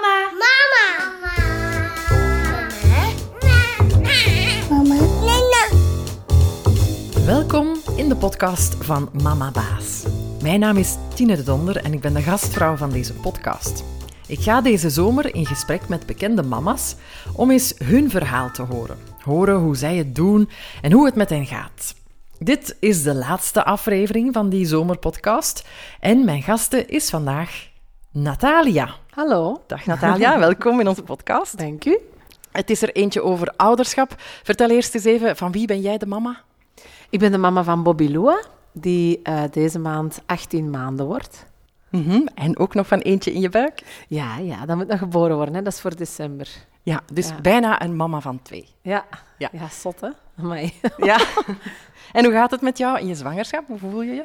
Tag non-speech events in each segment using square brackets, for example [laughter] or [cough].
Mama. Mama. Mama. Welkom in de podcast van Mama Baas. Mijn naam is Tine de Donder en ik ben de gastvrouw van deze podcast. Ik ga deze zomer in gesprek met bekende mama's om eens hun verhaal te horen. Horen hoe zij het doen en hoe het met hen gaat. Dit is de laatste aflevering van die zomerpodcast en mijn gaste is vandaag Natalia. Hallo. Dag Natalia, [laughs] welkom in onze podcast. Dank u. Het is er eentje over ouderschap. Vertel eerst eens even, van wie ben jij de mama? Ik ben de mama van Bobby Lua, die uh, deze maand 18 maanden wordt. Mm -hmm. En ook nog van eentje in je buik? Ja, ja, dat moet nog geboren worden. Hè. Dat is voor december. Ja, dus ja. bijna een mama van twee. Ja, ja. ja zot hè? Amai. [laughs] Ja. [laughs] En hoe gaat het met jou in je zwangerschap? Hoe voel je je?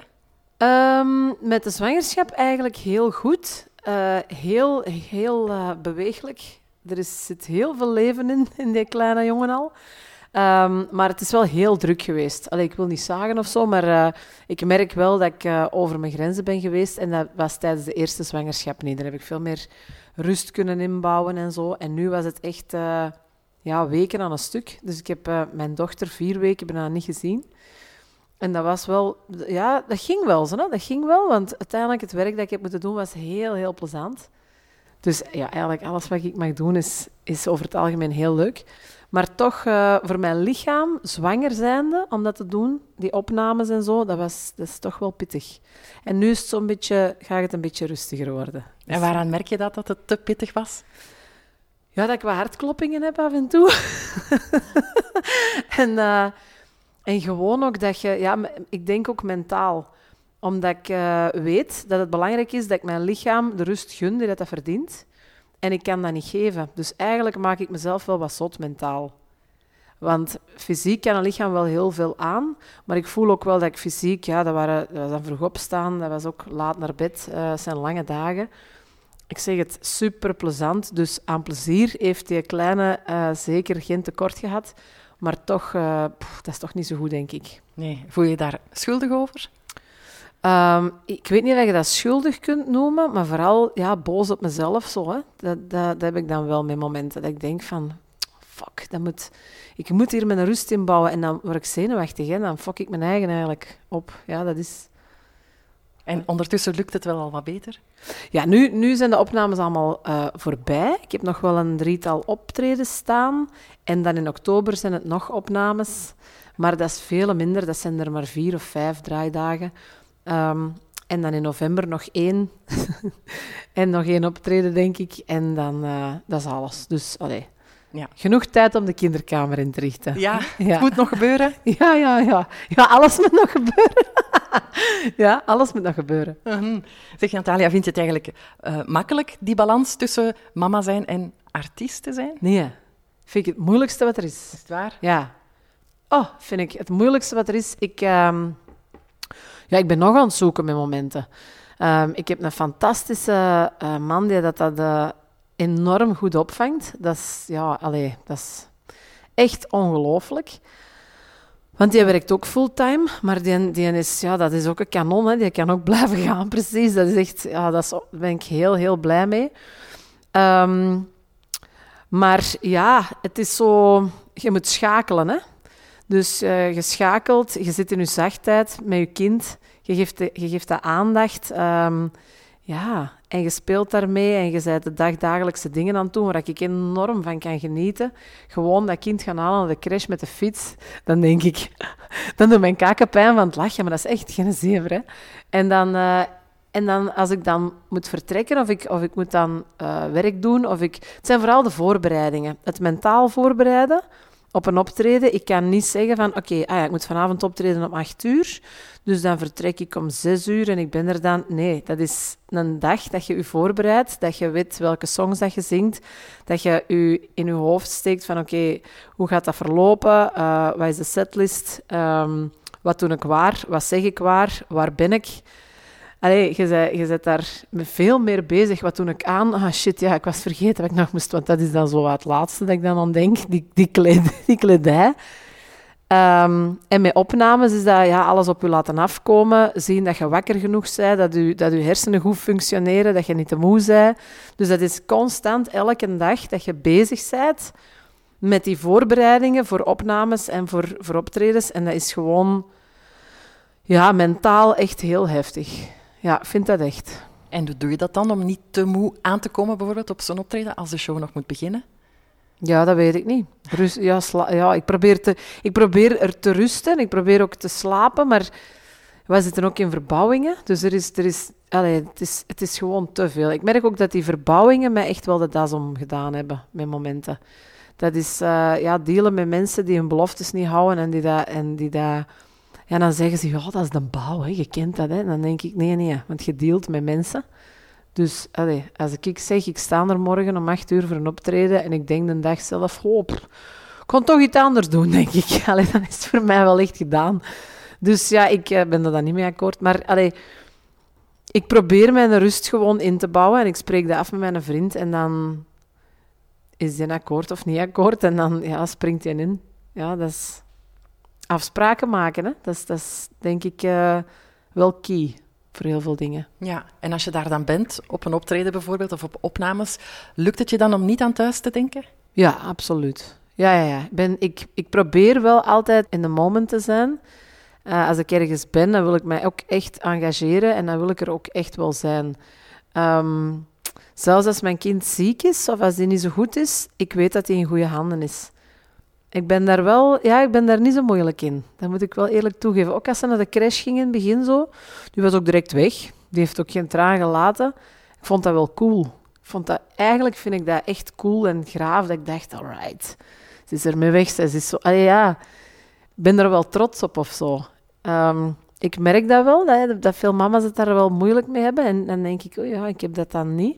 Um, met de zwangerschap eigenlijk heel goed. Uh, heel heel uh, beweeglijk. Er is, zit heel veel leven in, in die kleine jongen al. Um, maar het is wel heel druk geweest. Allee, ik wil niet zagen of zo, maar uh, ik merk wel dat ik over mijn grenzen ben geweest. En dat was tijdens de eerste zwangerschap niet. Daar heb ik veel meer rust kunnen inbouwen en zo. En nu was het echt ja, weken aan een stuk. Dus ik heb mijn dochter vier weken bijna niet gezien. En dat was wel... Ja, dat ging wel zo, hè? Dat ging wel, want uiteindelijk het werk dat ik heb moeten doen was heel, heel plezant. Dus ja, eigenlijk alles wat ik mag doen is, is over het algemeen heel leuk. Maar toch, uh, voor mijn lichaam, zwanger zijnde, om dat te doen, die opnames en zo, dat, was, dat is toch wel pittig. En nu is het zo'n beetje, gaat het een beetje rustiger worden. En waaraan merk je dat, dat het te pittig was? Ja, dat ik wat hartkloppingen heb af en toe. [laughs] en, uh, en gewoon ook dat je, ja, ik denk ook mentaal. Omdat ik uh, weet dat het belangrijk is dat ik mijn lichaam de rust gun die dat, dat verdient. En ik kan dat niet geven. Dus eigenlijk maak ik mezelf wel wat zot mentaal. Want fysiek kan een lichaam wel heel veel aan, maar ik voel ook wel dat ik fysiek, ja, dat, waren, dat was dan vroeg opstaan, dat was ook laat naar bed, uh, dat zijn lange dagen. Ik zeg het super plezant, dus aan plezier heeft die kleine uh, zeker geen tekort gehad, maar toch, uh, pff, dat is toch niet zo goed, denk ik. Nee, voel je je daar schuldig over? Um, ik weet niet of je dat schuldig kunt noemen, maar vooral ja, boos op mezelf. Zo, hè. Dat, dat, dat heb ik dan wel met momenten. Dat ik denk van, fuck, dat moet, ik moet hier mijn rust inbouwen. En dan word ik zenuwachtig en dan fok ik mijn eigen eigenlijk op. Ja, dat is... En ondertussen lukt het wel al wat beter? Ja, nu, nu zijn de opnames allemaal uh, voorbij. Ik heb nog wel een drietal optredens staan. En dan in oktober zijn het nog opnames. Maar dat is veel minder. Dat zijn er maar vier of vijf draaidagen. Um, en dan in november nog één. [laughs] en nog één optreden, denk ik. En dan, uh, dat is alles. Dus, allee. Ja. Genoeg tijd om de kinderkamer in te richten. Ja, ja. het moet nog gebeuren. [laughs] Ja, ja, ja. Ja, alles moet nog gebeuren. [laughs] [laughs] ja, alles moet nog gebeuren. Uh -huh. Zeg, Natalia, vind je het eigenlijk uh, makkelijk, die balans tussen mama zijn en artiest zijn? Nee, vind ik het moeilijkste wat er is. Is het waar? Ja. Oh, vind ik het moeilijkste wat er is. Ik... Um, ja, ik ben nog aan het zoeken met momenten. Um, ik heb een fantastische uh, man die dat, dat uh, enorm goed opvangt. Dat is, ja, allee, dat is echt ongelooflijk. Want die werkt ook fulltime, maar die, die is, ja, dat is ook een kanon. Hè. Die kan ook [laughs] blijven gaan, precies. Dat is echt, ja, daar ben ik heel, heel blij mee. Um, maar ja, het is zo... Je moet schakelen, hè. Dus uh, je schakelt, je zit in je zachtheid met je kind, je geeft, de, je geeft dat aandacht. Um, ja, en je speelt daarmee en je bent de dagdagelijkse dingen aan het doen waar ik enorm van kan genieten. Gewoon dat kind gaan halen naar de crash met de fiets, dan denk ik, [laughs] dan doet mijn kaken pijn van het lachen, maar dat is echt geen zever. Hè? En dan... Uh, en dan als ik dan moet vertrekken of ik, of ik moet dan uh, werk doen, of ik... het zijn vooral de voorbereidingen. Het mentaal voorbereiden op een optreden. Ik kan niet zeggen van, oké, ah ja, ik moet vanavond optreden om acht uur, dus dan vertrek ik om zes uur en ik ben er dan... Nee, dat is een dag dat je je voorbereidt, dat je weet welke songs dat je zingt, dat je je in je hoofd steekt van, oké, hoe gaat dat verlopen? Uh, wat is de setlist? Um, wat doe ik waar? Wat zeg ik waar? Waar ben ik? Allee, je, bent daar veel meer bezig. Wat doe ik aan? Ah, shit, ja, ik was vergeten wat ik nog moest... Want dat is dan zo het laatste dat ik dan aan denk, die, die, [laughs] die kledij. Ehm, en met opnames is dat ja, alles op je laten afkomen. Zien dat je wakker genoeg bent, dat je, dat je hersenen goed functioneren, dat je niet te moe bent. Dus dat is constant, elke dag, dat je bezig bent met die voorbereidingen voor opnames en voor, voor optredens. En dat is gewoon ja, mentaal echt heel heftig. Ja, ik vind dat echt. En doe je dat dan om niet te moe aan te komen, bijvoorbeeld op zo'n optreden, als de show nog moet beginnen? Ja, dat weet ik niet. Rust, ja, ja ik, probeer te, ik probeer er te rusten. Ik probeer ook te slapen, maar wij zitten ook in verbouwingen. Dus er is, er is, allez, het, is, het is gewoon te veel. Ik merk ook dat die verbouwingen mij echt wel de das om gedaan hebben met momenten. Dat is uh, ja, dealen met mensen die hun beloftes niet houden en die dat... En die dat ja, dan zeggen ze, ja, dat is de bouw, hè. je kent dat. Hè. Dan denk ik, nee, nee, want je dealt met mensen. Dus als ik zeg, ik sta er morgen om acht uur voor een optreden en ik denk de dag zelf, pff, ik kon toch iets anders doen, [laughs] denk ik. [laughs] Dan is het voor mij wel echt gedaan. Dus ja, ik uh, ben er dan niet mee akkoord. Maar ik probeer mijn rust gewoon in te bouwen en ik spreek dat af met mijn vriend en dan is die akkoord of niet akkoord en dan ja, springt hij in. Ja, dat is afspraken maken. Hè? Dat, is, dat is denk ik uh, wel key voor heel veel dingen. Ja, en als je daar dan bent, op een optreden bijvoorbeeld, of op opnames, lukt het je dan om niet aan thuis te denken? Ja, absoluut. Ja, ja, ja. Ik, ben, ik, ik probeer wel altijd in de moment te zijn. Uh, als ik ergens ben, dan wil ik mij ook echt engageren en dan wil ik er ook echt wel zijn. Um, zelfs als mijn kind ziek is of als die niet zo goed is, ik weet dat hij in goede handen is. Ik ben daar wel, ja, ik ben daar niet zo moeilijk in. Dat moet ik wel eerlijk toegeven. Ook als ze naar de crash ging in het begin zo, die was ook direct weg. Die heeft ook geen traan gelaten. Ik vond dat wel cool. Ik vond dat, eigenlijk vind ik dat echt cool en graaf. Dat ik dacht, alright, ze is ermee weg. Ze is zo, allee, ja, ik ben er wel trots op of zo. Um, ik merk dat wel, dat, dat, veel mama's het daar wel moeilijk mee hebben. En dan denk ik, oh ja, ik heb dat dan niet.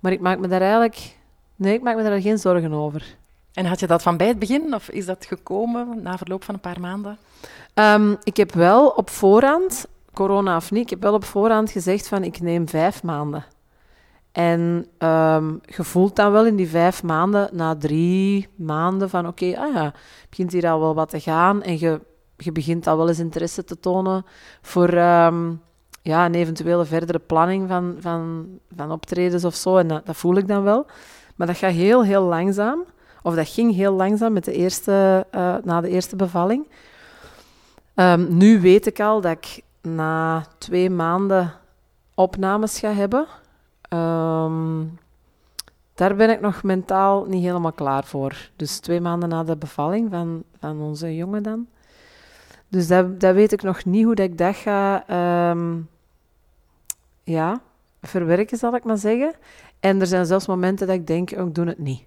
Maar ik maak me daar eigenlijk... Nee, ik maak me daar geen zorgen over. En had je dat van bij het begin, of is dat gekomen na verloop van een paar maanden? Um, ik heb wel op voorhand, corona of niet, ik heb wel op voorhand gezegd van ik neem vijf maanden. En um, je voelt dan wel in die vijf maanden, na drie maanden, van oké, ah ja, begint hier al wel wat te gaan. En je, je begint al wel eens interesse te tonen voor um, ja, een eventuele verdere planning van, van, van optredens of zo. En dat, dat voel ik dan wel. Maar dat gaat heel, heel langzaam. Of dat ging heel langzaam met de eerste, uh, na de eerste bevalling. Um, nu weet ik al dat ik na twee maanden opnames ga hebben. Um, daar ben ik nog mentaal niet helemaal klaar voor. Dus twee maanden na de bevalling van, van onze jongen dan. Dus dat, dat weet ik nog niet hoe dat ik dat ga um, ja, verwerken, zal ik maar zeggen. En er zijn zelfs momenten dat ik denk, oh, ik doe het niet.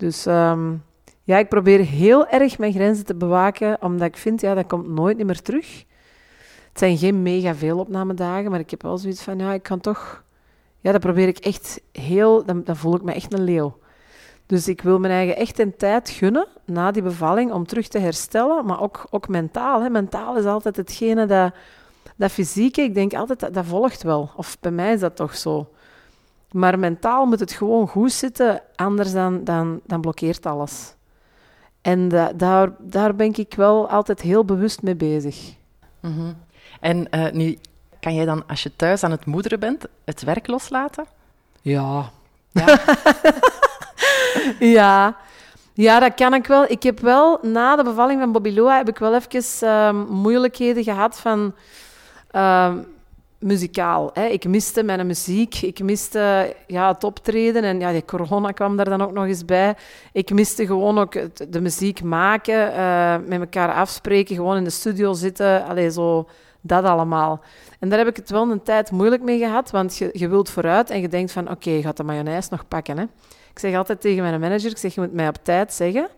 Dus um, ja, ik probeer heel erg mijn grenzen te bewaken, omdat ik vind, ja, dat komt nooit meer terug. Het zijn geen mega veel opnamedagen, maar ik heb wel zoiets van, ja, ik kan toch... Ja, dat probeer ik echt heel... Dan, dan voel ik me echt een leeuw. Dus ik wil mijn eigen echt een tijd gunnen na die bevalling om terug te herstellen, maar ook, ook mentaal. Hè. Mentaal is altijd hetgene dat, dat fysieke, ik denk altijd, dat, dat volgt wel. Of bij mij is dat toch zo. Maar mentaal moet het gewoon goed zitten, anders dan, dan, dan blokkeert alles. En daar, daar ben ik wel altijd heel bewust mee bezig. Mm -hmm. En uh, nu, kan jij dan, als je thuis aan het moederen bent, het werk loslaten? Ja. Ja. [laughs] ja. Ja, dat kan ik wel. Ik heb wel, na de bevalling van Bobby Loa, heb ik wel even uh, moeilijkheden gehad van... Uh, muzikaal. Hè. Ik miste mijn muziek, ik miste ja, het optreden en ja, die corona kwam daar dan ook nog eens bij. Ik miste gewoon ook de muziek maken, uh, met elkaar afspreken, gewoon in de studio zitten, allee, zo dat allemaal. En daar heb ik het wel een tijd moeilijk mee gehad, want je, je wilt vooruit en je denkt van oké, je gaat de mayonaise nog pakken. Hè. Ik zeg altijd tegen mijn manager, ik zeg je moet mij op tijd zeggen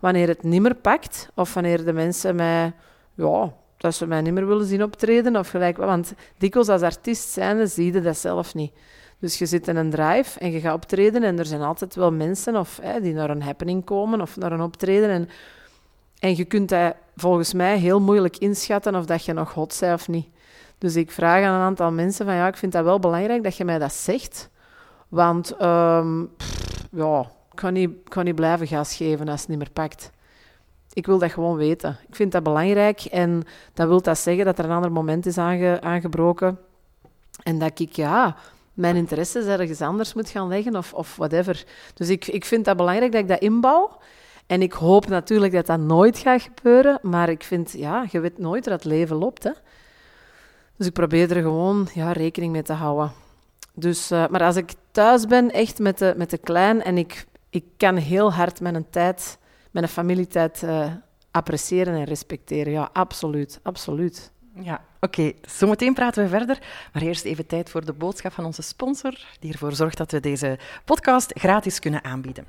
wanneer het niet meer pakt of wanneer de mensen mij ja, dat ze mij niet meer willen zien optreden. Of gelijk, want dikwijls als artiest zijnde zie je dat zelf niet. Dus je zit in een drive en je gaat optreden en er zijn altijd wel mensen of, hè, die naar een happening komen of naar een optreden. En, en je kunt dat volgens mij heel moeilijk inschatten of dat je nog hot bent of niet. Dus ik vraag aan een aantal mensen van ja, ik vind dat wel belangrijk dat je mij dat zegt. Want pff, ja, ik kan niet, kan niet blijven gas geven als het niet meer pakt. Ik wil dat gewoon weten. Ik vind dat belangrijk en dat wil dat zeggen dat er een ander moment is aange, aangebroken en dat ik, ja, mijn interesses ergens anders moet gaan leggen of, of whatever. Dus ik, ik vind dat belangrijk dat ik dat inbouw. En ik hoop natuurlijk dat dat nooit gaat gebeuren, maar ik vind, ja, je weet nooit dat het leven loopt, hè. Dus ik probeer er gewoon ja, rekening mee te houden. Dus, uh, maar als ik thuis ben, echt met de, met de klein, en ik, ik kan heel hard mijn tijd, mijn familietijd uh, appreciëren en respecteren. Ja, absoluut, absoluut. Ja, oké. Okay. Zometeen praten we verder. Maar eerst even tijd voor de boodschap van onze sponsor, die ervoor zorgt dat we deze podcast gratis kunnen aanbieden.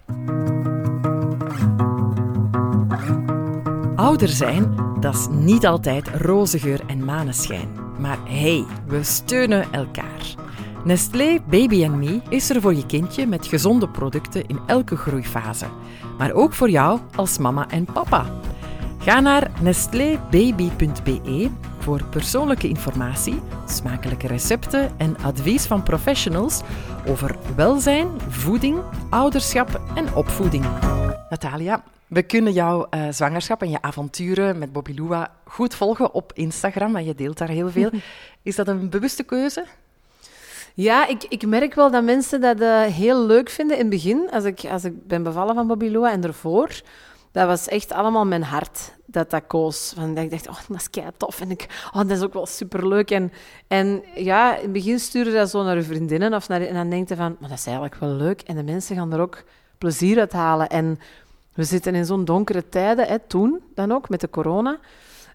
Ouder zijn, dat is niet altijd roze geur en maneschijn. Maar hey, we steunen elkaar. Nestlé Baby Me is er voor je kindje met gezonde producten in elke groeifase. Maar ook voor jou als mama en papa. Ga naar nestlébaby.be voor persoonlijke informatie, smakelijke recepten en advies van professionals over welzijn, voeding, ouderschap en opvoeding. Natalia, we kunnen jouw uh, zwangerschap en je avonturen met Bobby Lua goed volgen op Instagram, want je deelt daar heel veel. [laughs] Is dat een bewuste keuze? Ja, ik, ik merk wel dat mensen dat uh, heel leuk vinden in het begin, als ik, als ik ben bevallen van Bobby Lua en ervoor. Dat was echt allemaal mijn hart dat dat koos. Van, ik dacht, oh, dat is kei tof. En ik, oh, dat is ook wel superleuk. En, en ja, in het begin stuurde dat zo naar je vriendinnen. Of naar, en dan denk je van, maar dat is eigenlijk wel leuk. En de mensen gaan er ook plezier uit halen. En we zitten in zo'n donkere tijden, hè, toen dan ook, met de corona.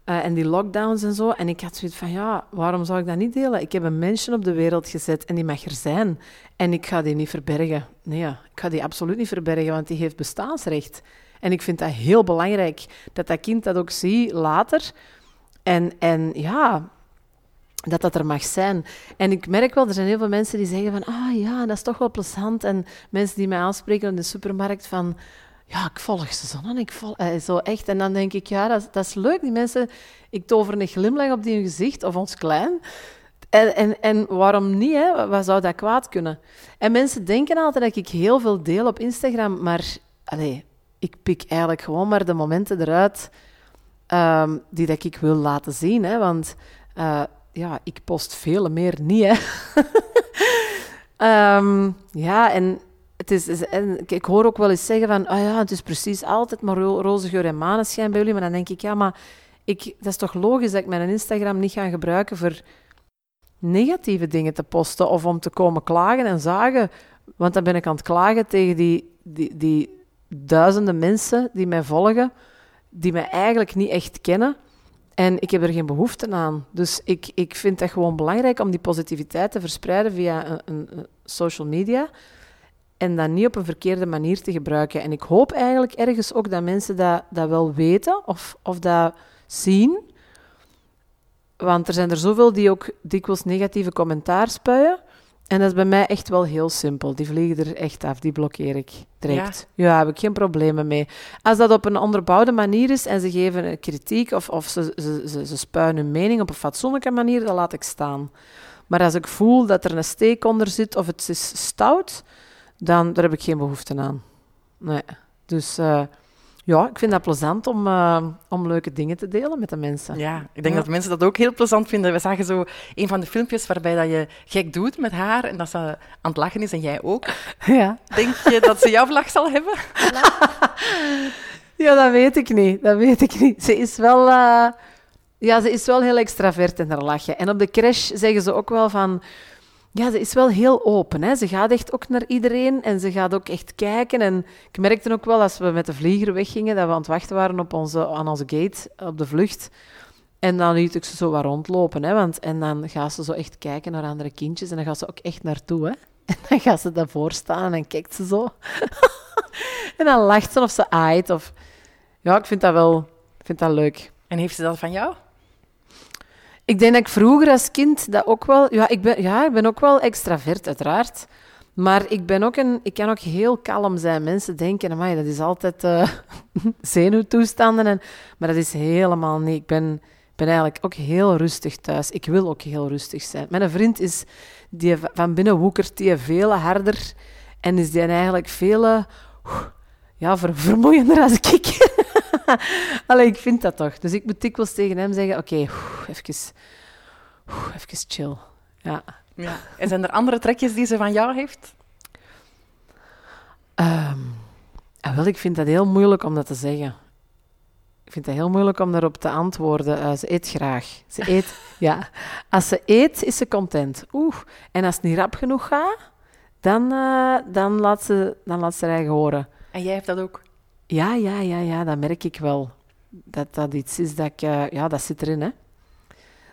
Uh, en die lockdowns en zo. En ik had zoiets van, ja, waarom zou ik dat niet delen? Ik heb een mensje op de wereld gezet en die mag er zijn. En ik ga die niet verbergen. Nee, ik ga die absoluut niet verbergen, want die heeft bestaansrecht. En ik vind dat heel belangrijk, dat dat kind dat ook ziet later. En, en ja, dat dat er mag zijn. En ik merk wel, er zijn heel veel mensen die zeggen van, ah ja, dat is toch wel plezant. En mensen die mij aanspreken in de supermarkt van, ja, ik volg ze zo en ik eh, zo echt. En dan denk ik, ja, dat, dat is leuk. Die mensen, ik tover een glimlach op die gezicht, of ons klein. En, en, en waarom niet? Hè? Wat zou dat kwaad kunnen? En mensen denken altijd dat ik heel veel deel op Instagram, maar allez, ik pik eigenlijk gewoon maar de momenten eruit um, die dat ik wil laten zien. Hè? Want uh, ja, ik post veel meer niet. Hè? um, [laughs] ja, en is, en ik hoor ook wel eens zeggen van, oh ja, het is precies altijd maar roze geur en maneschijn bij jullie. Maar dan denk ik, ja, maar ik, dat is toch logisch dat ik mijn Instagram niet ga gebruiken voor negatieve dingen te posten of om te komen klagen en zagen. Want dan ben ik aan het klagen tegen die, die, die duizenden mensen die mij volgen, die mij eigenlijk niet echt kennen. En ik heb er geen behoefte aan. Dus ik, ik vind het gewoon belangrijk om die positiviteit te verspreiden via een, een, social media. En dat niet op een verkeerde manier te gebruiken. En ik hoop eigenlijk ergens ook dat mensen dat, dat wel weten of, of dat zien. Want er zijn er zoveel die ook dikwijls negatieve commentaar spuien. En dat is bij mij echt wel heel simpel. Die vliegen er echt af, die blokkeer ik direct. Ja, ja heb ik geen problemen mee. Als dat op een onderbouwde manier is en ze geven kritiek of, of ze, ze, ze, ze spuien hun mening op een fatsoenlijke manier, dan laat ik staan. Maar als ik voel dat er een steek onder zit of het is stout, dan daar heb ik geen behoefte aan. Nee. Dus... Uh, ja, ik vind dat plezant om, uh, om leuke dingen te delen met de mensen. Ja, ik denk dat mensen dat ook heel plezant vinden. We zagen zo een van de filmpjes waarbij dat je gek doet met haar en dat ze aan het lachen is en jij ook. [laughs] Ja. Denk je dat ze jouw vlag zal hebben? [laughs] ja, dat weet ik niet. Dat weet ik niet. Ze is wel... Uh, ja, ze is wel heel extravert in haar lachen. En op de crash zeggen ze ook wel van... Ja, ze is wel heel open. Hè. Ze gaat echt ook naar iedereen en ze gaat ook echt kijken. En ik merkte ook wel als we met de vlieger weggingen, dat we aan het wachten waren op onze, aan onze gate op de vlucht. En dan liet ik ze zo wat rondlopen. Hè, want, en dan gaat ze zo echt kijken naar andere kindjes en dan gaat ze ook echt naartoe. Hè. [laughs] En dan gaat ze daarvoor staan en kijkt ze zo. [laughs] en dan lacht ze of ze aait. Of... Ja, ik vind dat wel ik vind dat leuk. En heeft ze dat van jou? Ik denk dat ik vroeger als kind dat ook wel... Ja, ik ben, ja, ik ben ook wel extravert, uiteraard. Maar ik, ben ook een, ik kan ook heel kalm zijn. Mensen denken, amai, dat is altijd uh, [laughs] zenuwtoestanden. En, maar dat is helemaal niet. Ik ben, ben eigenlijk ook heel rustig thuis. Ik wil ook heel rustig zijn. Mijn vriend is... Die van binnen woekert die veel harder. En is die eigenlijk veel... ja, ver, vermoeiender als ik. [laughs] [laughs] Allee, ik vind dat toch. Dus ik moet dikwijls tegen hem zeggen, oké, even, even chill. Ja. Ja. En zijn er andere trekjes die ze van jou heeft? Ehm, ah, wel, ik vind dat heel moeilijk om dat te zeggen. Ik vind het heel moeilijk om daarop te antwoorden. Eh, ze eet graag. Ze eet, [laughs] ja. Als ze eet, is ze content. Oeh. En als het niet rap genoeg gaat, dan, eh, dan, laat ze, dan laat ze haar eigen horen. En jij hebt dat ook? Ja, ja, ja, ja, dat merk ik wel. Dat dat iets is dat ik... eh, ja, dat zit erin, hè.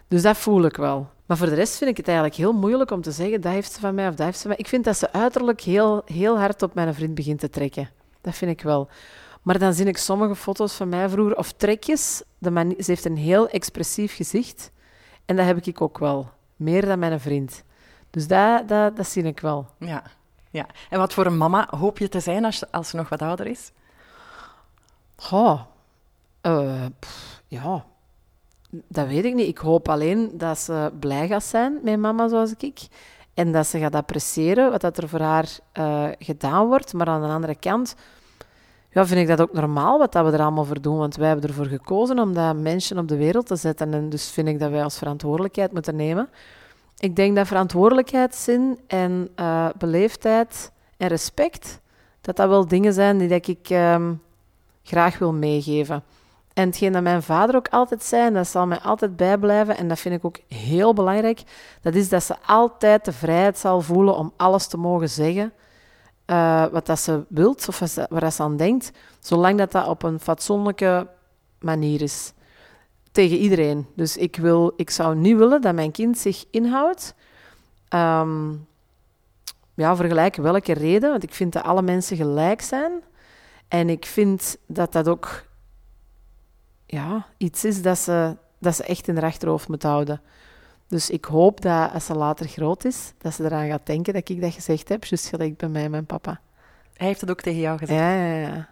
Dus dat voel ik wel. Maar voor de rest vind ik het eigenlijk heel moeilijk om te zeggen, dat heeft ze van mij of dat heeft ze van mij. Ik vind dat ze uiterlijk heel, heel hard op mijn vriend begint te trekken. Dat vind ik wel. Maar dan zie ik sommige foto's van mij vroeger, of trekjes. De ze heeft een heel expressief gezicht. En dat heb ik ook wel. Meer dan mijn vriend. Dus dat, dat, dat zie ik wel. Ja. ja. En wat voor een mama hoop je te zijn als, als ze nog wat ouder is? Goh, eh, ja, dat weet ik niet. Ik hoop alleen dat ze blij gaat zijn met mama zoals ik. En dat ze gaat appreciëren wat dat er voor haar eh, gedaan wordt. Maar aan de andere kant ja, vind ik dat ook normaal wat dat we er allemaal voor doen. Want wij hebben ervoor gekozen om dat mensen op de wereld te zetten. En dus vind ik dat wij als verantwoordelijkheid moeten nemen. Ik denk dat verantwoordelijkheidszin en eh, beleefdheid en respect, dat dat wel dingen zijn die dat ik ehm, graag wil meegeven. En hetgeen dat mijn vader ook altijd zei, en dat zal mij altijd bijblijven, en dat vind ik ook heel belangrijk, dat is dat ze altijd de vrijheid zal voelen om alles te mogen zeggen eh, wat dat ze wilt of waar ze aan denkt, zolang dat dat op een fatsoenlijke manier is. Tegen iedereen. Dus ik, wil, ik zou niet willen dat mijn kind zich inhoudt. Ehm, ja, voor gelijk welke reden, want ik vind dat alle mensen gelijk zijn. En ik vind dat dat ook ja, iets is dat ze, dat ze echt in haar achterhoofd moet houden. Dus ik hoop dat als ze later groot is, dat ze eraan gaat denken dat ik dat gezegd heb, juist gelijk bij mij en mijn papa. Hij heeft het ook tegen jou gezegd. Ja, ja, ja.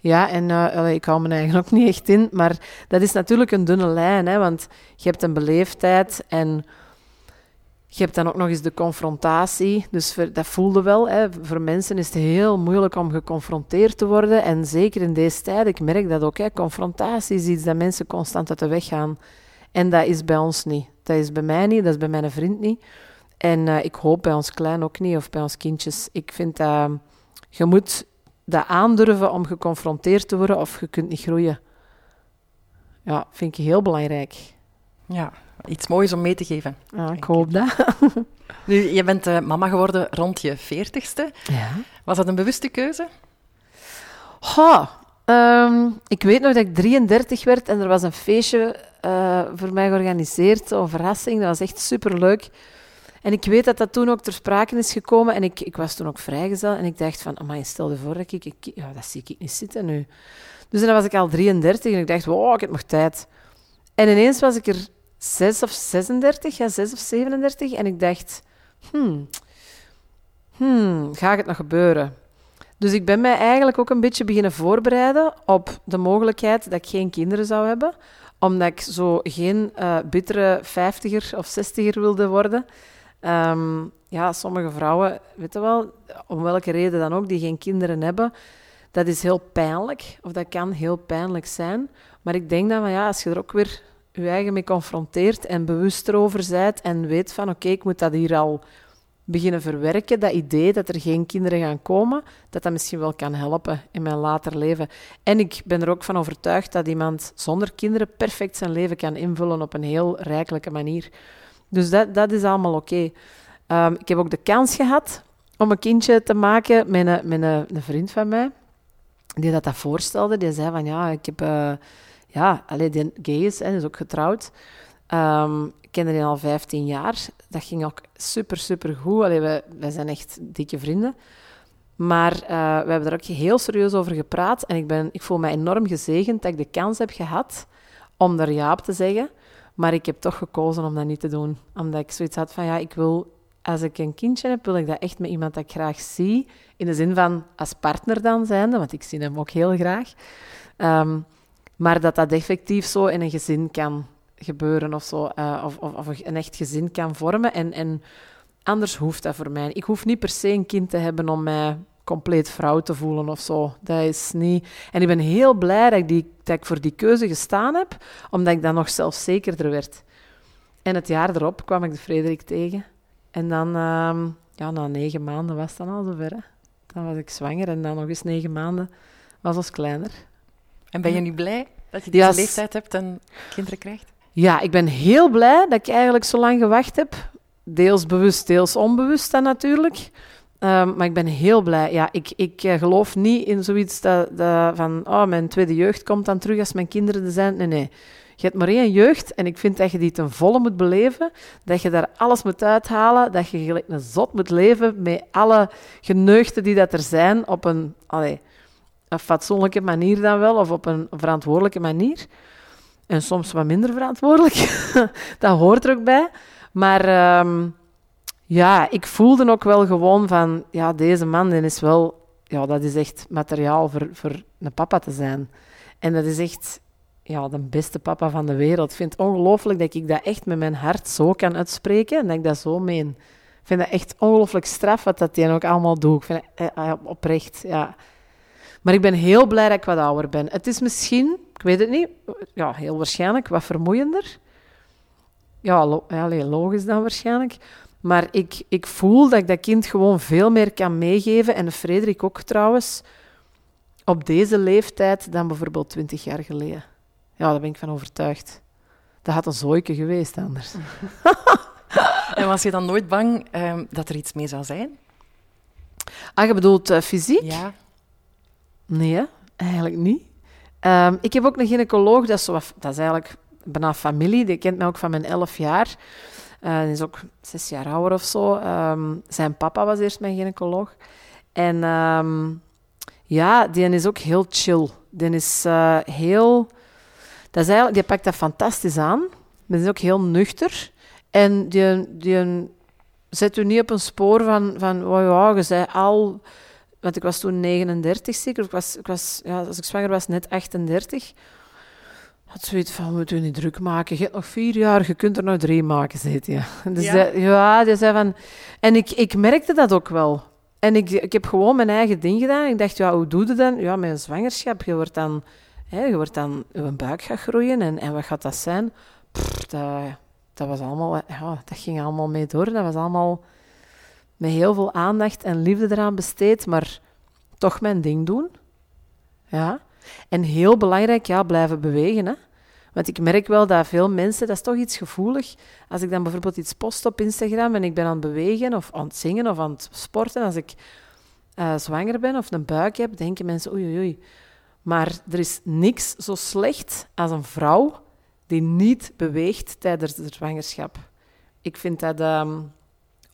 Ja, en allee, ik hou me eigenlijk ook niet echt in, maar dat is natuurlijk een dunne lijn, hè, want je hebt een beleefdheid en je hebt dan ook nog eens de confrontatie. Dus dat voelde wel. Hè. Voor mensen is het heel moeilijk om geconfronteerd te worden. En zeker in deze tijd, ik merk dat ook. Hè. Confrontatie is iets dat mensen constant uit de weg gaan. En dat is bij ons niet. Dat is bij mij niet, dat is bij mijn vriend niet. En eh, ik hoop bij ons klein ook niet, of bij ons kindjes. Ik vind dat je moet dat aandurven om geconfronteerd te worden of je kunt niet groeien. Ja, vind ik heel belangrijk. Ja, iets moois om mee te geven. Ja, ik hoop dat. [laughs] Nu, je bent eh, mama geworden rond je veertigste. Ja. Was dat een bewuste keuze? Goh, ehm, ik weet nog dat ik 33 werd en er was een feestje eh, voor mij georganiseerd, zo'n verrassing. Dat was echt superleuk. En ik weet dat dat toen ook ter sprake is gekomen. En ik, ik was toen ook vrijgezel. En ik dacht van, amai, stel je voor dat ik... ik ja, dat zie ik niet zitten nu. Dus dan was ik al 33 en ik dacht, wow, ik heb nog tijd. En ineens was ik er 6 of 36, ja, 6 of 37. En ik dacht, hmm, hmm, gaat het nog gebeuren? Dus ik ben mij eigenlijk ook een beetje beginnen voorbereiden op de mogelijkheid dat ik geen kinderen zou hebben. Omdat ik zo geen eh, bittere vijftiger of zestiger wilde worden. Ehm, ja, sommige vrouwen, weet je wel, om welke reden dan ook, die geen kinderen hebben, dat is heel pijnlijk. Of dat kan heel pijnlijk zijn. Maar ik denk dan van ja, als je er ook weer je eigen mee confronteert en bewust erover bent en weet van oké, ik moet dat hier al beginnen verwerken, dat idee dat er geen kinderen gaan komen, dat dat misschien wel kan helpen in mijn later leven. En ik ben er ook van overtuigd dat iemand zonder kinderen perfect zijn leven kan invullen op een heel rijkelijke manier. Dus dat, dat is allemaal oké. Ehm, ik heb ook de kans gehad om een kindje te maken met een, met een, een vriend van mij, die dat, dat voorstelde. Die zei van, ja, ik heb... eh, ja, alleen die gay is, hè, is ook getrouwd. Ehm, ik kende die al 15 jaar. Dat ging ook super, super goed. Allee, wij, wij zijn echt dikke vrienden. Maar eh, we hebben er ook heel serieus over gepraat. En ik, ben, ik voel me enorm gezegend dat ik de kans heb gehad om daar ja op te zeggen. Maar ik heb toch gekozen om dat niet te doen. Omdat ik zoiets had van, ja, ik wil... Als ik een kindje heb, wil ik dat echt met iemand dat ik graag zie. In de zin van als partner dan zijnde, want ik zie hem ook heel graag. Ehm, maar dat dat effectief zo in een gezin kan gebeuren of zo. eh, of, of, of een echt gezin kan vormen. En, en anders hoeft dat voor mij. Ik hoef niet per se een kind te hebben om mij compleet vrouw te voelen of zo. Dat is niet... En ik ben heel blij dat ik, dat voor die keuze gestaan heb, omdat ik dan nog zelfzekerder werd. En het jaar erop kwam ik de Frederik tegen. En dan, ehm, ja, na negen maanden was het dan al zover. Hè. Dan was ik zwanger en dan nog eens negen maanden was ons kleiner. En ben je nu blij dat je deze leeftijd hebt en kinderen krijgt? Ja, ik ben heel blij dat ik eigenlijk zo lang gewacht heb. Deels bewust, deels onbewust dan natuurlijk. Ehm, maar ik ben heel blij. Ja, ik, ik eh, geloof niet in zoiets dat, dat van... Oh, mijn tweede jeugd komt dan terug als mijn kinderen er zijn. Nee, nee. Je hebt maar één jeugd en ik vind dat je die ten volle moet beleven. Dat je daar alles moet uithalen. Dat je gelijk een zot moet leven met alle geneugten die dat er zijn op een, allee, een fatsoenlijke manier dan wel. Of op een verantwoordelijke manier. En soms wat minder verantwoordelijk. [laughs] dat hoort er ook bij. Maar ehm, ja, ik voelde ook wel gewoon van... Ja, deze man, die is wel... Ja, dat is echt materiaal voor, voor een papa te zijn. En dat is echt ja, de beste papa van de wereld. Ik vind het ongelooflijk dat ik dat echt met mijn hart zo kan uitspreken en dat ik dat zo meen. Ik vind dat echt ongelooflijk straf wat dat die ook allemaal doet. Ik vind het eh, eh, oprecht, ja. Maar ik ben heel blij dat ik wat ouder ben. Het is misschien, ik weet het niet, ja, heel waarschijnlijk wat vermoeiender. Ja, lo- ja, logisch dan waarschijnlijk. Maar ik, ik voel dat ik dat kind gewoon veel meer kan meegeven. En Frederik ook trouwens. Op deze leeftijd dan bijvoorbeeld 20 jaar geleden. Ja, daar ben ik van overtuigd. Dat had een zooike geweest anders. [laughs] En was je dan nooit bang ehm, dat er iets mee zou zijn? Ah, je bedoelt eh, fysiek? Ja. Nee, eigenlijk niet. Ehm, ik heb ook een gynaecoloog, dat is, zo dat is eigenlijk bijna familie. Die kent mij ook van mijn elf jaar. Eh, die is ook zes jaar ouder of zo. Ehm, zijn papa was eerst mijn gynaecoloog. En ehm, ja, die is ook heel chill. Die is eh, heel... Dat is eigenlijk, die pakt dat fantastisch aan. Die is ook heel nuchter. En die, die zet u niet op een spoor van, van oh je zei al... Want ik was toen 39 zeker. Ik was, ik was, ja, als ik zwanger was, net 38. Had zoiets van, we moeten niet druk maken. Je hebt nog vier jaar, je kunt er nog drie maken, zei hij. [laughs] Dus Ja? ja, ja die zei van... En ik, ik merkte dat ook wel. En ik, ik heb gewoon mijn eigen ding gedaan. Ik dacht, ja, hoe doe je dat? Ja, met een zwangerschap. Je wordt dan... Hè, je wordt dan... Je buik gaat groeien. En, en wat gaat dat zijn? Pff, dat, dat was allemaal... Ja, dat ging allemaal mee door. Dat was allemaal met heel veel aandacht en liefde eraan besteed, maar toch mijn ding doen. Ja. En heel belangrijk, ja, blijven bewegen. Hè. Want ik merk wel dat veel mensen, dat is toch iets gevoelig. Als ik dan bijvoorbeeld iets post op Instagram en ik ben aan het bewegen of aan het zingen of aan het sporten, als ik eh, zwanger ben of een buik heb, denken mensen oei oei oei. Maar er is niks zo slecht als een vrouw die niet beweegt tijdens de zwangerschap. Ik vind dat ehm,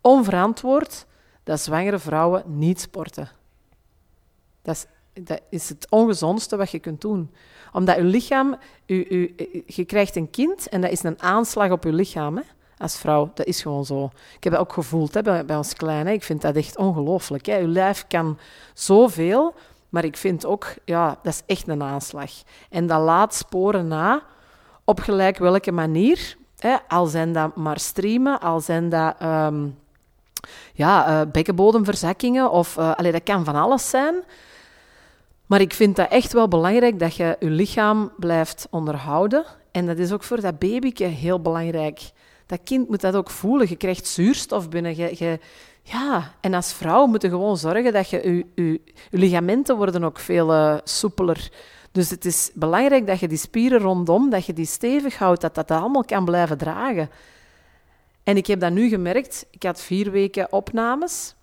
onverantwoord dat zwangere vrouwen niet sporten. Dat is, is het ongezondste wat je kunt doen. Omdat je lichaam, je krijgt een kind en dat is een aanslag op je lichaam. Hè? Als vrouw, dat is gewoon zo. Ik heb dat ook gevoeld hè, bij, ons klein. Hè? Ik vind dat echt ongelooflijk. Je lijf kan zoveel, maar ik vind ook, ja, dat is echt een aanslag. En dat laat sporen na, op gelijk welke manier. Hè? Al zijn dat maar streamen, al zijn dat ehm, ja, eh, bekkenbodemverzakkingen, of allee, dat kan van alles zijn. Maar ik vind dat echt wel belangrijk dat je je lichaam blijft onderhouden. En dat is ook voor dat babyke heel belangrijk. Dat kind moet dat ook voelen. Je krijgt zuurstof binnen. Je, ja, en als vrouw moet je gewoon zorgen dat je, je, je, ligamenten worden ook veel eh, soepeler. Dus het is belangrijk dat je die spieren rondom, dat je die stevig houdt, dat dat allemaal kan blijven dragen. En ik heb dat nu gemerkt. Ik had vier weken opnames.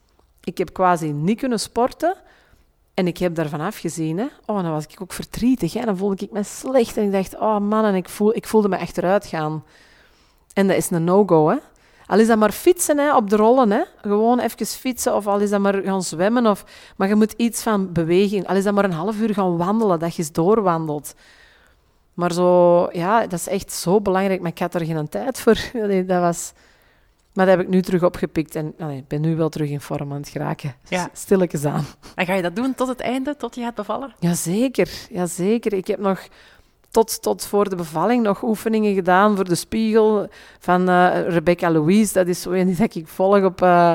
Ik heb quasi niet kunnen sporten. En ik heb daarvan afgezien. Hè. Oh, dan was ik ook verdrietig. Hè. Dan voelde ik me slecht. En ik dacht, oh man, en ik, voel, ik voelde me achteruit gaan. En dat is een no-go, hè. Al is dat maar fietsen hè, op de rollen. Hè. Gewoon even fietsen of al is dat maar gaan zwemmen. Of... Maar je moet iets van beweging. Al is dat maar een half uur gaan wandelen, dat je doorwandelt. Maar zo, ja, dat is echt zo belangrijk. Maar ik had er geen tijd voor. [laughs] Dat was... Maar dat heb ik nu terug opgepikt. En allee, ik ben nu wel terug in vorm aan het geraken. Ja. Stilletjes aan. En ga je dat doen tot het einde, tot je gaat bevallen? Jazeker, jazeker. Ik heb nog tot, tot voor de bevalling nog oefeningen gedaan voor de spiegel van eh, Rebecca Louise. Dat is zo een die dat ik volg op, eh,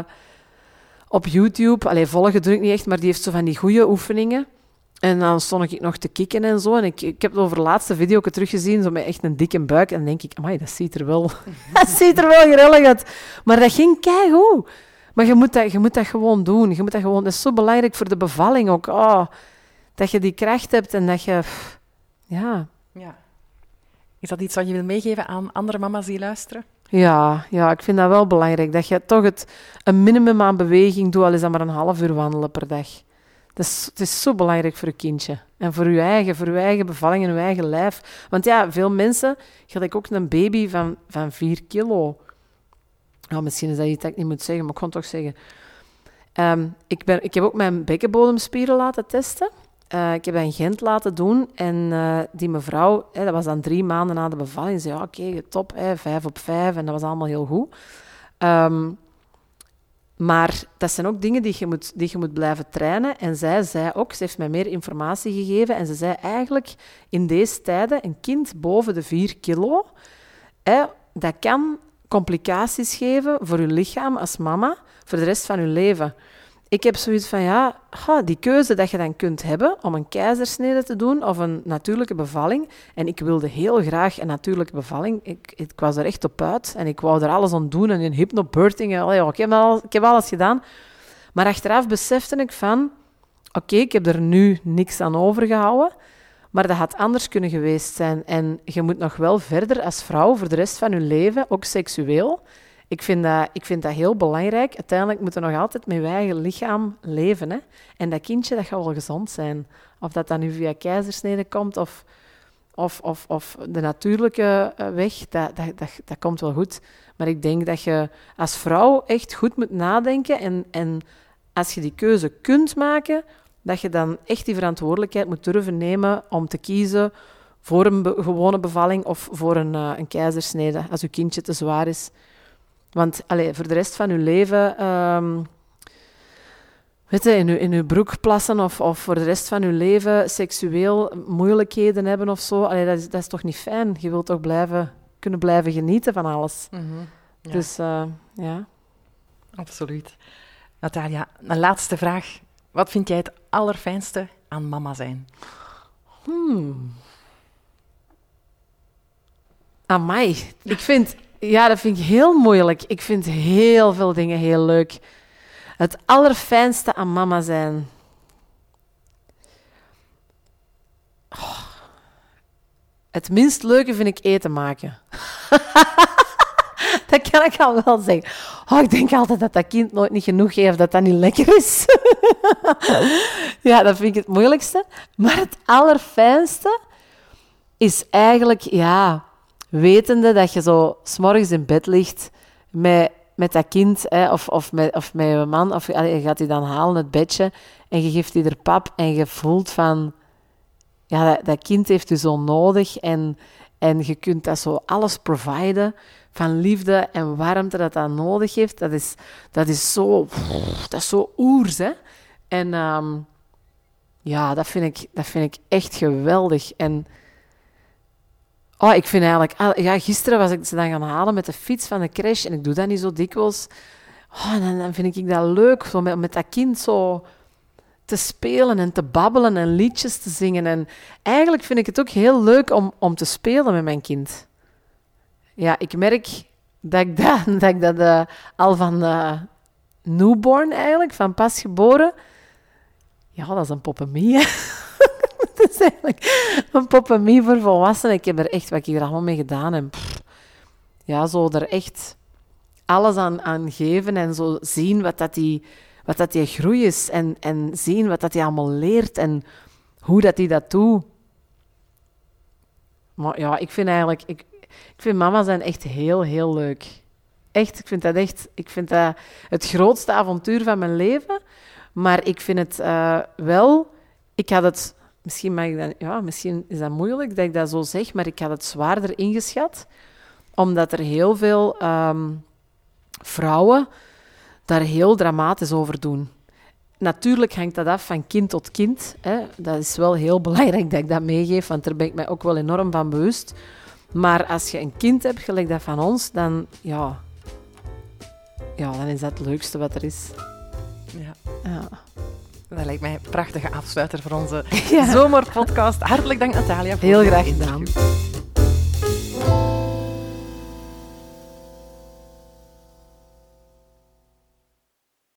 op YouTube. Allee, volgen doe ik niet echt, maar die heeft zo van die goede oefeningen. En dan stond ik nog te kikken en zo. En ik, ik heb het over de laatste video ook teruggezien, zo met echt een dikke buik. En dan denk ik, amai, dat ziet er wel, [laughs] dat ziet er wel grillig uit. Maar dat ging keigoed. Maar je moet, dat, je moet dat gewoon doen. Je moet dat gewoon, dat is zo belangrijk voor de bevalling ook. Oh, dat je die kracht hebt en dat je... pff, Ja, Ja. Is dat iets wat je wil meegeven aan andere mama's die luisteren? ja, ja, ik vind dat wel belangrijk. Dat je toch het, een minimum aan beweging doet, al is dat maar een half uur wandelen per dag. Het is zo belangrijk voor je kindje. En voor je eigen, voor je eigen bevalling en je eigen lijf. Want ja, veel mensen, gelijk ook een baby van, van 4 kilo. Nou, misschien is dat iets dat ik niet moet zeggen, maar ik kon toch zeggen. Ehm, ik, ben, ik heb ook mijn bekkenbodemspieren laten testen. Eh, ik heb in Gent laten doen. En eh, die mevrouw, dat was dan drie maanden na de bevalling, zei, oké, top, hè, vijf op vijf. En dat was allemaal heel goed. Ehm, maar dat zijn ook dingen die je, moet, die je moet blijven trainen. En zij zei ook, ze heeft mij meer informatie gegeven. En ze zei eigenlijk, in deze tijden, een kind boven de 4 kilo, dat kan complicaties geven voor je lichaam als mama, voor de rest van je leven. Ik heb zoiets van, ja, ha, die keuze dat je dan kunt hebben om een keizersnede te doen of een natuurlijke bevalling. En ik wilde heel graag een natuurlijke bevalling. Ik, ik was er echt op uit en ik wou er alles aan doen en een hypnobirthing. En, allee, ik, heb al, ik heb alles gedaan. Maar achteraf besefte ik van, oké, ik heb er nu niks aan overgehouden. Maar dat had anders kunnen geweest zijn. En je moet nog wel verder als vrouw voor de rest van je leven, ook seksueel. Ik vind dat, ik vind dat heel belangrijk. Uiteindelijk moet je nog altijd met je eigen lichaam leven. Hè? En dat kindje, dat gaat wel gezond zijn. Of dat dan nu via keizersnede komt of, of, of, of de natuurlijke eh, weg, dat, dat, dat, dat komt wel goed. Maar ik denk dat je als vrouw echt goed moet nadenken. En, en als je die keuze kunt maken, dat je dan echt die verantwoordelijkheid moet durven nemen om te kiezen voor een gewone bevalling of voor een, eh, een keizersnede, als je kindje te zwaar is. Want allee, voor de rest van je leven, ehm, weet je, in, je, in je broek plassen of, of voor de rest van je leven seksueel moeilijkheden hebben of zo, allee, dat, is, dat is toch niet fijn? Je wilt toch blijven, kunnen blijven genieten van alles. Ja. Dus eh, ja. Absoluut. Natalia, een laatste vraag. Wat vind jij het allerfijnste aan mama zijn? Hmm. Amai. Ik vind, ja, dat vind ik heel moeilijk. Ik vind heel veel dingen heel leuk. Het allerfijnste aan mama zijn. Oh. Het minst leuke vind ik eten maken. [laughs] dat kan ik al wel zeggen. Oh, ik denk altijd dat dat kind nooit niet genoeg heeft, dat dat niet lekker is. [laughs] ja, dat vind ik het moeilijkste. Maar het allerfijnste is eigenlijk, ja, wetende dat je zo s'morgens in bed ligt met, met dat kind, hè, of, of, met, of met je man, of je gaat die dan halen, het bedje, en je geeft die er pap en je voelt van, ja, dat, dat kind heeft u zo nodig en, en je kunt dat zo alles providen van liefde en warmte dat dat nodig heeft. Dat is, dat is zo, dat is zo oers, hè. En ehm, ja, dat vind, ik, dat vind ik echt geweldig. En oh, ik vind eigenlijk... Ja, gisteren was ik ze dan gaan halen met de fiets van de crash en ik doe dat niet zo dikwijls. Oh, dan, vind ik dat leuk, zo met, met dat kind zo te spelen en te babbelen en liedjes te zingen. En eigenlijk vind ik het ook heel leuk om, om te spelen met mijn kind. Ja, ik merk dat ik dat, [laughs] dat, eh, al van eh, newborn eigenlijk, van pas geboren... Ja, dat is een poppemie, hè. [laughs] Het is eigenlijk een poppemie voor volwassenen. Ik heb er echt, wat ik er allemaal mee gedaan pff, ja, zo er echt alles aan, aan geven en zo zien wat dat die, wat dat die groei is. En, en zien wat dat die allemaal leert en hoe dat die dat doet. Maar ja, ik vind eigenlijk... Ik, ik vind mama zijn echt heel, heel leuk. Echt, ik vind dat echt... Ik vind dat het grootste avontuur van mijn leven. Maar ik vind het eh, wel... Ik had het... Misschien, mag ik ja, misschien is dat moeilijk dat ik dat zo zeg, maar ik had het zwaarder ingeschat. Omdat er heel veel ehm, vrouwen daar heel dramatisch over doen. Natuurlijk hangt dat af van kind tot kind. Hè. Dat is wel heel [laughs] belangrijk dat ik dat meegeef, want daar ben ik mij ook wel enorm van bewust. Maar als je een kind hebt, gelijk dat van ons, dan, ja, ja, dan is dat het leukste wat er is. Ja. Ja. Dat lijkt mij een prachtige afsluiter voor onze [laughs] zomerpodcast. Hartelijk dank, Natalia. Voor Heel graag gedaan.